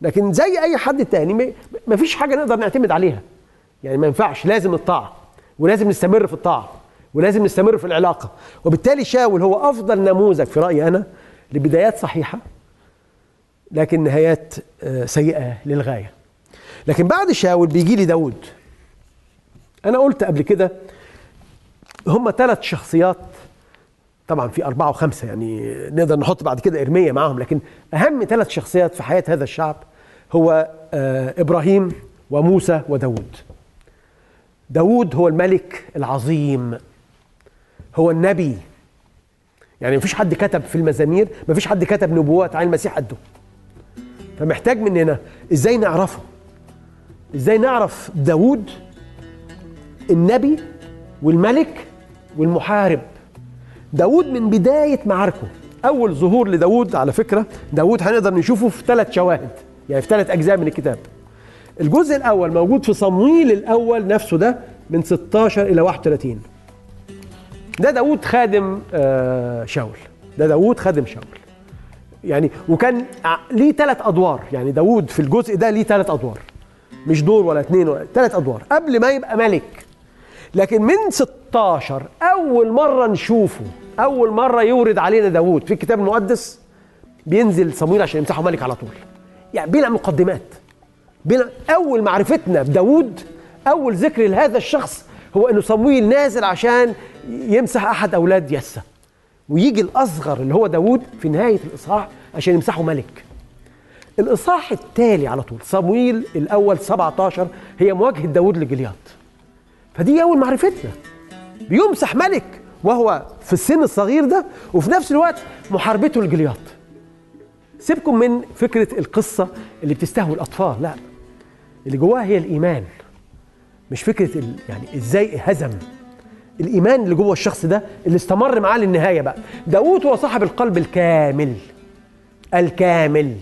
لكن زي أي حد تاني مفيش حاجة نقدر نعتمد عليها. يعني ما ينفعش لازم الطاعة ولازم نستمر في الطاعة ولازم نستمر في العلاقة. وبالتالي شاول هو أفضل نموذج في رأيي أنا لبدايات صحيحة لكن نهايات آه، سيئة للغاية. لكن بعد شاول بيجي لي داود أنا قلت قبل كده هم ثلاث شخصيات طبعا في أربعة وخمسة يعني نقدر نحط بعد كده إرمية معاهم لكن أهم ثلاث شخصيات في حياة هذا الشعب هو آه، إبراهيم وموسى وداود داود هو الملك العظيم هو النبي. يعني مفيش حد كتب في المزامير مفيش حد كتب نبوات عن المسيح قده. فمحتاج مننا. إزاي نعرفه؟ إزاي نعرف داود النبي والملك والمحارب؟ داود من بداية معاركه. أول ظهور لداود على فكرة داود هنقدر نشوفه في ثلاث شواهد يعني في ثلاث أجزاء من الكتاب. الجزء الأول موجود في صمويل الأول نفسه ده من 16 إلى 31 ده داود خادم آه، شاول. ده داود خادم شاول. يعني وكان ليه ثلاث أدوار. يعني داود في الجزء ده ليه ثلاث أدوار. مش دور ولا اثنين ولا ثلاث أدوار قبل ما يبقى ملك. لكن من 16 أول مرة نشوفه أول مرة يورد علينا داود في الكتاب المقدس بينزل صمويل عشان يمسحه ملك على طول. يعني بلا مقدمات. بلا أول معرفتنا بداود أول ذكر لهذا الشخص هو أنه صمويل نازل عشان يمسح أحد أولاد يسى ويجي الأصغر اللي هو داود في نهاية الإصحاح عشان يمسحه ملك. الإصحاح التالي على طول صمويل الأول 17 هي مواجهة داود لجلياط. فدي أول معرفتنا. بيمسح ملك وهو في السن الصغير ده وفي نفس الوقت محاربته لجلياط. سيبكم من فكرة القصة اللي بتستهوي الأطفال لا اللي جواها هي الإيمان مش فكرة ال... يعني إزاي هزم الإيمان اللي جوه الشخص ده اللي استمر معاه للنهاية بقى. داود هو صاحب القلب الكامل. الكامل.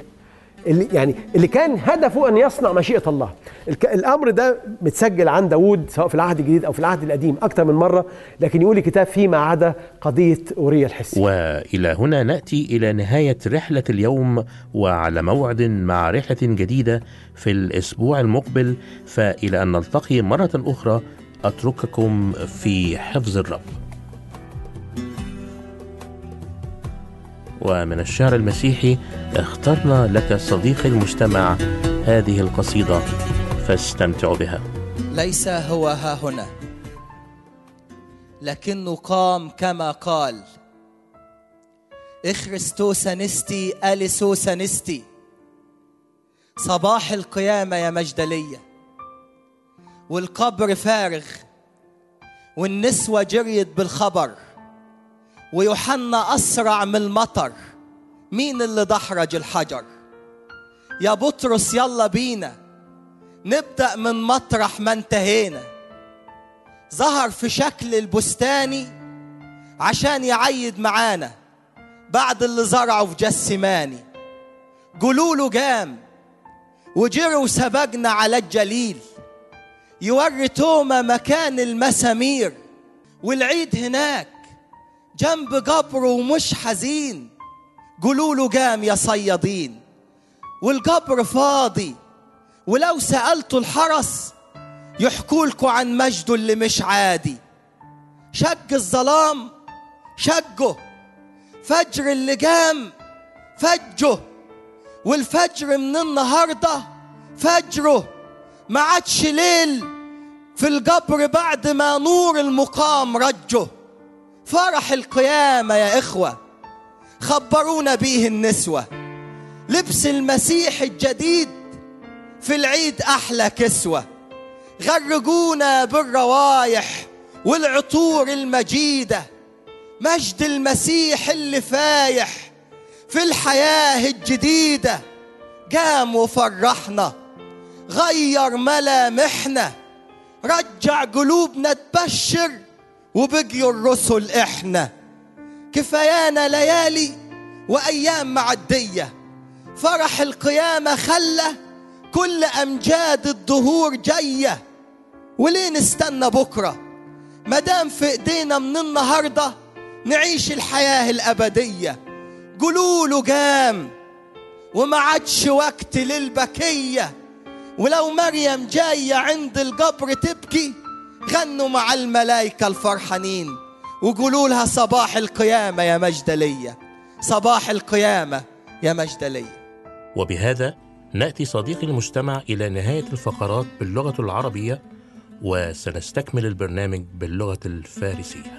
اللي يعني اللي كان هدفه أن يصنع مشيئة الله. الأمر ده متسجل عن داود سواء في العهد الجديد أو في العهد القديم أكثر من مرة. لكن يقول الكتاب فيما عدا قضية أوريا الحسي. وإلى هنا نأتي إلى نهاية رحلة اليوم وعلى موعد مع رحلة جديدة في الأسبوع المقبل. فإلى أن نلتقي مرة أخرى أترككم في حفظ الرب. ومن الشعر المسيحي اخترنا لك صديقي المجتمع هذه القصيدة فاستمتعوا بها. ليس هو ها هنا لكنه قام كما قال اخرستوس نستي اليسوس نستي صباح القيامة يا مجدلية. والقبر فارغ والنسوة جريت بالخبر ويوحنا أسرع من المطر. مين اللي دحرج الحجر؟ يا بطرس يلا بينا نبدأ من مطرح ما انتهينا. ظهر في شكل البستاني عشان يعيد معانا بعد اللي زرعه في جسماني قولوا جام وجروا وسبقنا على الجليل. يوري توما مكان المسامير والعيد هناك جنب قبره ومش حزين. قولوا له قام يا صيادين والقبر فاضي. ولو سألتوا الحرس يحكوا لكم عن مجده اللي مش عادي. شق الظلام شقه فجر اللي قام فجه. والفجر من النهارده فجره ما عادش ليل في القبر بعد ما نور المقام رجه. فرح القيامة يا إخوة. خبرونا بيه النسوة. لبس المسيح الجديد في العيد أحلى كسوة. غرقونا بالروايح والعطور المجيدة. مجد المسيح اللي فايح في الحياة الجديدة. قام وفرحنا. غير ملامحنا. رجع قلوبنا تبشر وبقيوا الرسل إحنا. كفايانا ليالي وأيام معدية. فرح القيامة خلى كل أمجاد الدهور جاية. وليه نستنى بكرة؟ مدام في إيدينا من النهارده نعيش الحياة الأبدية. قولوا له قام. وما عادش وقت للبكية. ولو مريم جاية عند القبر تبكي غنوا مع الملائكة الفرحانين وقولوا لها صباح القيامة يا مجدلية صباح القيامة يا مجدلية. وبهذا نأتي صديقي المجتمع إلى نهاية الفقرات باللغة العربية وسنستكمل البرنامج باللغة الفارسية.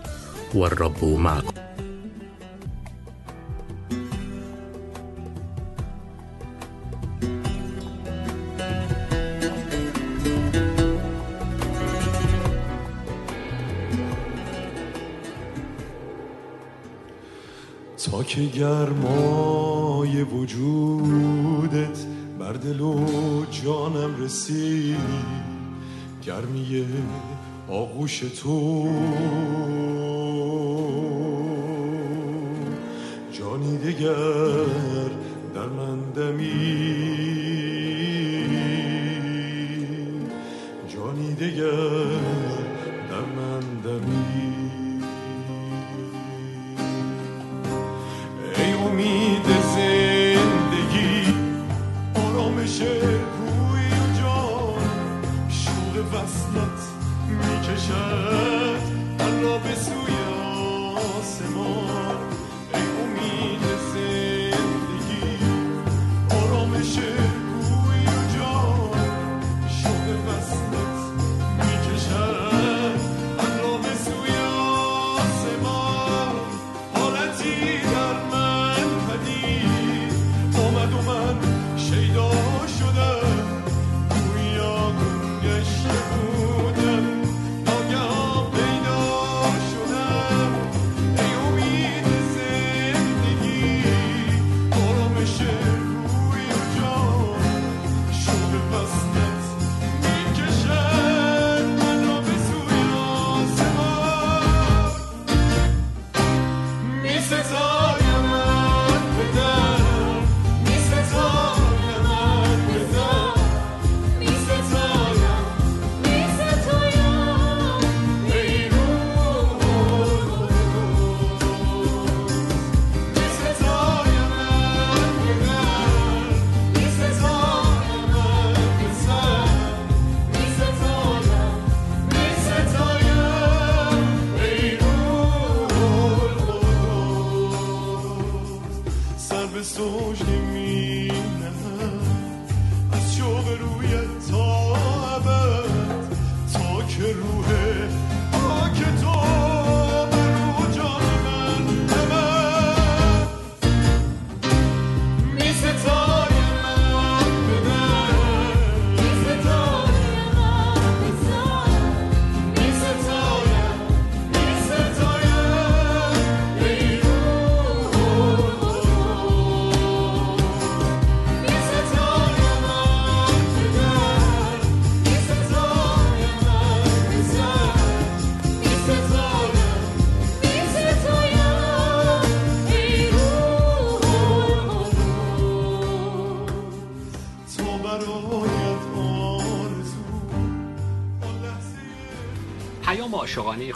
والرب معكم. تا که گرمای وجودت بر دل و جانم رسید گرمی آغوش تو. جانی دگر در من دمید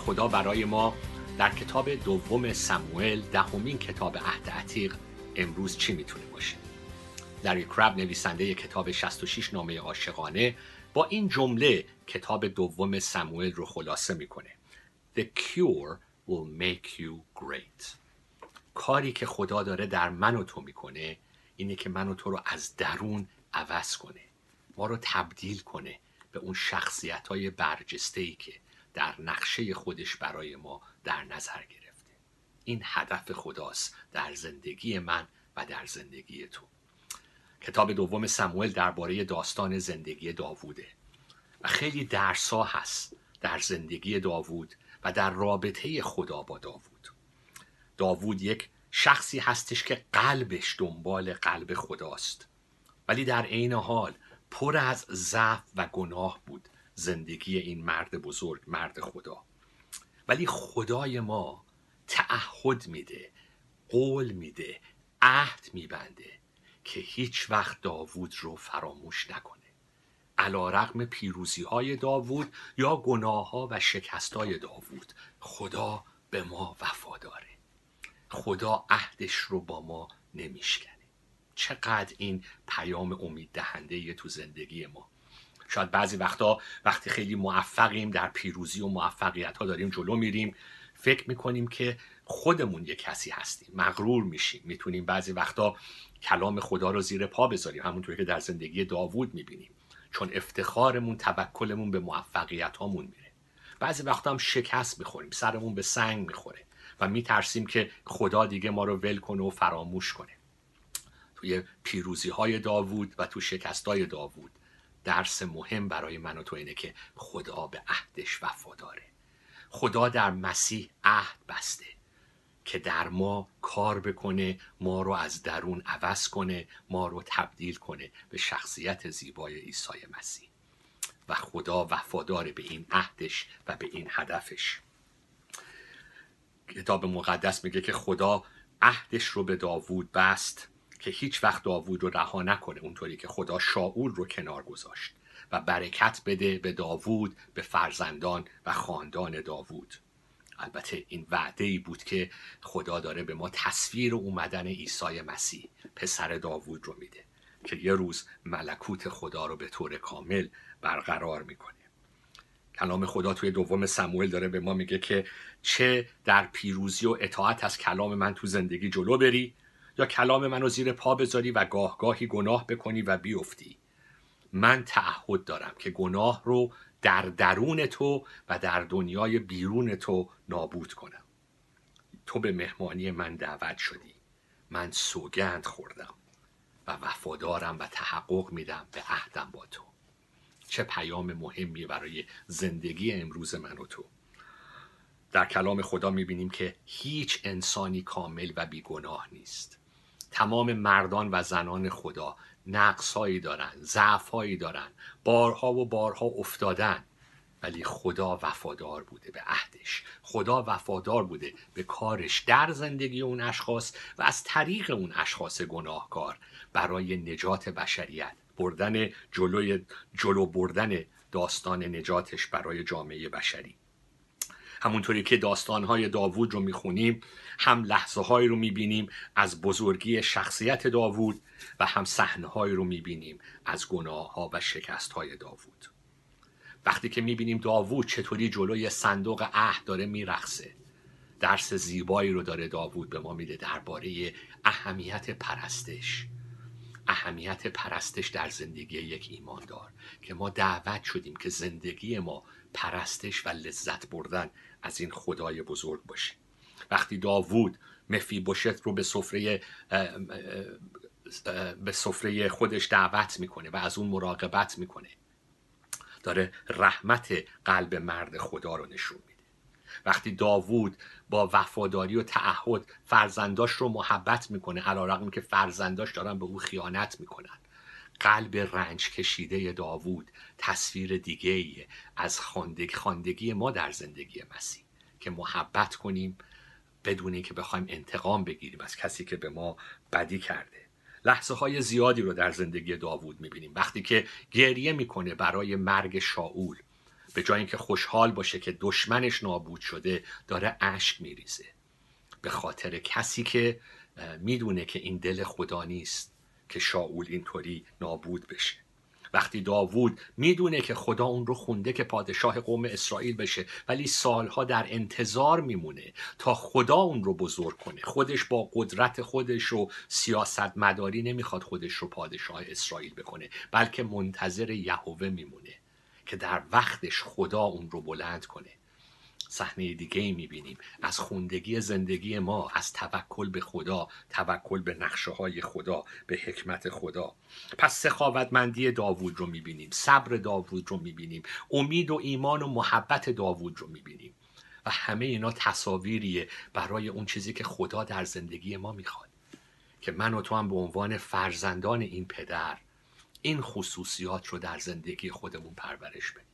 خدا برای ما در کتاب دوم سموئل دهمین کتاب عهد عتیق امروز چی می‌تونه باشه؟ لری کرب نویسنده کتاب 66 نامه عاشقانه با این جمله کتاب دوم سموئل رو خلاصه می‌کنه. The cure will make you great. کاری که خدا داره در من و تو می‌کنه اینه که من و تو رو از درون عوض کنه ما رو تبدیل کنه به اون شخصیت های برجسته ای که در نقشه خودش برای ما در نظر گرفته. این هدف خداست در زندگی من و در زندگی تو. کتاب دوم سموئل درباره داستان زندگی داووده. و خیلی درسا هست در زندگی داوود و در رابطه خدا با داوود. داوود یک شخصی هستش که قلبش دنبال قلب خداست. ولی در عین حال پر از ضعف و گناه بود. زندگی این مرد بزرگ مرد خدا. ولی خدای ما تعهد میده قول میده عهد میبنده که هیچ وقت داوود رو فراموش نکنه. علی رغم پیروزی های داوود یا گناه ها و شکست های داوود. خدا به ما وفاداره خدا عهدش رو با ما نمیشکنه. چقدر این پیام امید دهنده تو زندگی ما. شاید بعضی وقتا وقتی خیلی موفقیم در پیروزی و موفقیت ها داریم جلو میریم. فکر می‌کنیم که خودمون یه کسی هستیم مغرور میشیم. می‌تونیم بعضی وقتا کلام خدا رو زیر پا بذاریم همونطور که در زندگی داوود می‌بینیم. چون افتخارمون توکلمون به موفقیت هامون میره. بعضی وقتا هم شکست می‌خوریم سرمون به سنگ می‌خوره و میترسیم که خدا دیگه ما رو ول کنه و فراموش کنه. توی پیروزی های داوود و تو شکست های داوود درس مهم برای من و تو اینه که خدا به عهدش وفاداره خدا در مسیح عهد بسته که در ما کار بکنه ما رو از درون عوض کنه ما رو تبدیل کنه به شخصیت زیبای عیسی مسیح. و خدا وفادار به این عهدش و به این هدفش. کتاب مقدس میگه که خدا عهدش رو به داوود بست که هیچ وقت داوود رو رها نکنه اونطوری که خدا شاول رو کنار گذاشت و برکت بده به داوود به فرزندان و خاندان داوود. البته این وعده ای بود که خدا داره به ما تصویر اومدن عیسی مسیح پسر داوود رو میده که یه روز ملکوت خدا رو به طور کامل برقرار می‌کنه. کلام خدا توی دوم سموئل داره به ما میگه که چه در پیروزی و اطاعت از کلام من تو زندگی جلو بری یا کلام منو زیر پا بذاری و گاه گاهی گناه بکنی و بیفتی. من تعهد دارم که گناه رو در درون تو و در دنیای بیرون تو نابود کنم. تو به مهمانی من دعوت شدی. من سوگند خوردم و وفادارم و تحقق میدم به عهدم با تو. چه پیام مهمی برای زندگی امروز من و تو. در کلام خدا می‌بینیم که هیچ انسانی کامل و بیگناه نیست. تمام مردان و زنان خدا نقصهایی دارن ضعفهایی دارن. بارها و بارها افتادن ولی خدا وفادار بوده به عهدش. خدا وفادار بوده به کارش. در زندگی اون اشخاص و از طریق اون اشخاص گناهکار برای نجات بشریت بردن جلوی جلو بردن داستان نجاتش برای جامعه بشری. همونطوری که داستانهای داوود رو می‌خونیم هم لحظه هایی رو می‌بینیم از بزرگی شخصیت داوود و هم صحنه هایی رو می‌بینیم از گناه ها و شکست های داوود. وقتی که می‌بینیم داوود چطوری جلوی صندوق عهد داره میرقصه درس زیبایی رو داره داوود به ما میده درباره اهمیت پرستش. اهمیت پرستش در زندگی یک ایماندار که ما دعوت شدیم که زندگی ما پرستش و لذت بردن از این خدای بزرگ باشه. وقتی داوود مفیبوشت رو به سفره به سفره خودش دعوت می‌کنه و از اون مراقبت می‌کنه داره رحمت قلب مرد خدا رو نشون میده. وقتی داوود با وفاداری و تعهد فرزنداش رو محبت می‌کنه علیرغم که فرزنداش دارن به او خیانت می‌کنن قلب رنج کشیده داوود تصویر دیگه از خوندگی, خوندگی ما در زندگی مسیح که محبت کنیم بدون اینکه بخوایم انتقام بگیریم از کسی که به ما بدی کرده. لحظه های زیادی رو در زندگی داوود می‌بینیم. وقتی که گریه می‌کنه برای مرگ شاول به جای اینکه خوشحال باشه که دشمنش نابود شده داره اشک میریزه. به خاطر کسی که می‌دونه که این دل خدا نیست که شاول اینطوری نابود بشه. وقتی داوود می‌دونه که خدا اون رو خونده که پادشاه قوم اسرائیل بشه ولی سالها در انتظار میمونه تا خدا اون رو بزرگ کنه. خودش با قدرت خودش و سیاست مداری نمی‌خواد خودش رو پادشاه اسرائیل بکنه بلکه منتظر یهوه میمونه که در وقتش خدا اون رو بلند کنه. صحنه دیگه ای می‌بینیم. از خوندگی زندگی ما از توکل به خدا توکل به نقشه های خدا به حکمت خدا. پس سخاوتمندی داوود رو می‌بینیم صبر داوود رو می‌بینیم امید و ایمان و محبت داوود رو می‌بینیم. و همه اینا تصاویریه برای اون چیزی که خدا در زندگی ما می‌خواد. که من و تو هم به عنوان فرزندان این پدر این خصوصیات رو در زندگی خودمون پرورش بدیم.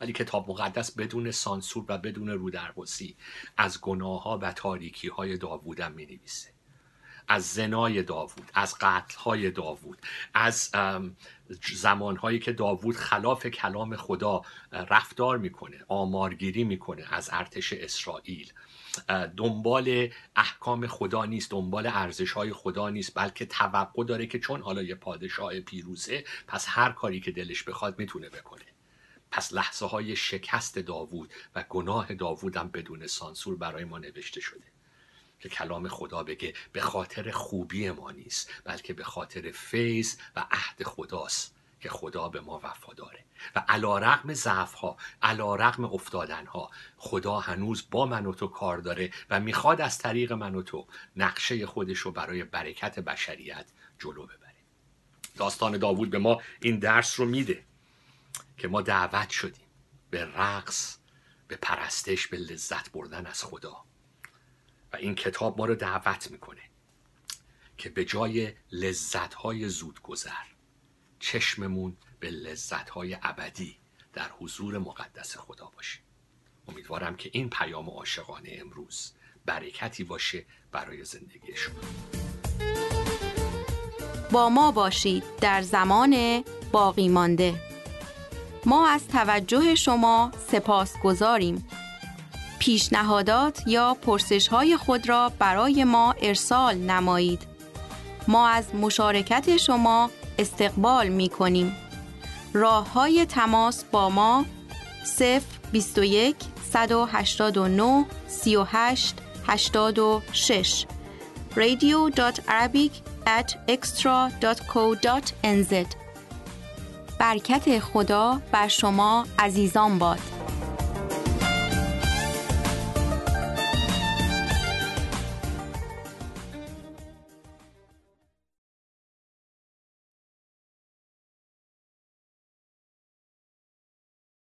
ولی کتاب مقدس بدون سانسور و بدون رودرباسی از گناه ها و تاریکی های داوودم می نویسه از زنای داوود از قتل های داوود از ام، زمانهایی که داوود خلاف کلام خدا رفتار می‌کنه آمارگیری می‌کنه از ارتش اسرائیل. دنبال احکام خدا نیست دنبال ارزش های خدا نیست بلکه توقع داره که چون حالا یه پادشاه پیروزه پس هر کاری که دلش بخواد می‌تونه بکنه. پس لحظه های شکست داوود و گناه داوود هم بدون سانسور برای ما نوشته شده که کلام خدا بگه به خاطر خوبی ما نیست بلکه به خاطر فیض و عهد خداست که خدا به ما وفاداره و علیرغم ضعف ها علیرغم افتادن ها خدا هنوز با من و تو کار داره و می‌خواد از طریق من و تو نقشه خودش رو برای برکت بشریت جلو ببره. داستان داوود به ما این درس رو میده. که ما دعوت شدیم. به رقص به پرستش به لذت بردن از خدا. و این کتاب ما رو دعوت می‌کنه که به جای لذتهای زودگذر چشممون به لذتهای ابدی در حضور مقدس خدا باشه. امیدوارم که این پیام عاشقانه امروز برکتی باشه برای زندگی شما. با ما باشید در زمان باقی مانده. ما از توجه شما سپاس گذاریم پیشنهادات یا پرسش های خود را برای ما ارسال نمایید. ما از مشارکت شما استقبال می کنیم راه های تماس با ما 0 21 189 38 86 radio.arabic at extra.co.nz برکت خدا بر شما عزیزان باد.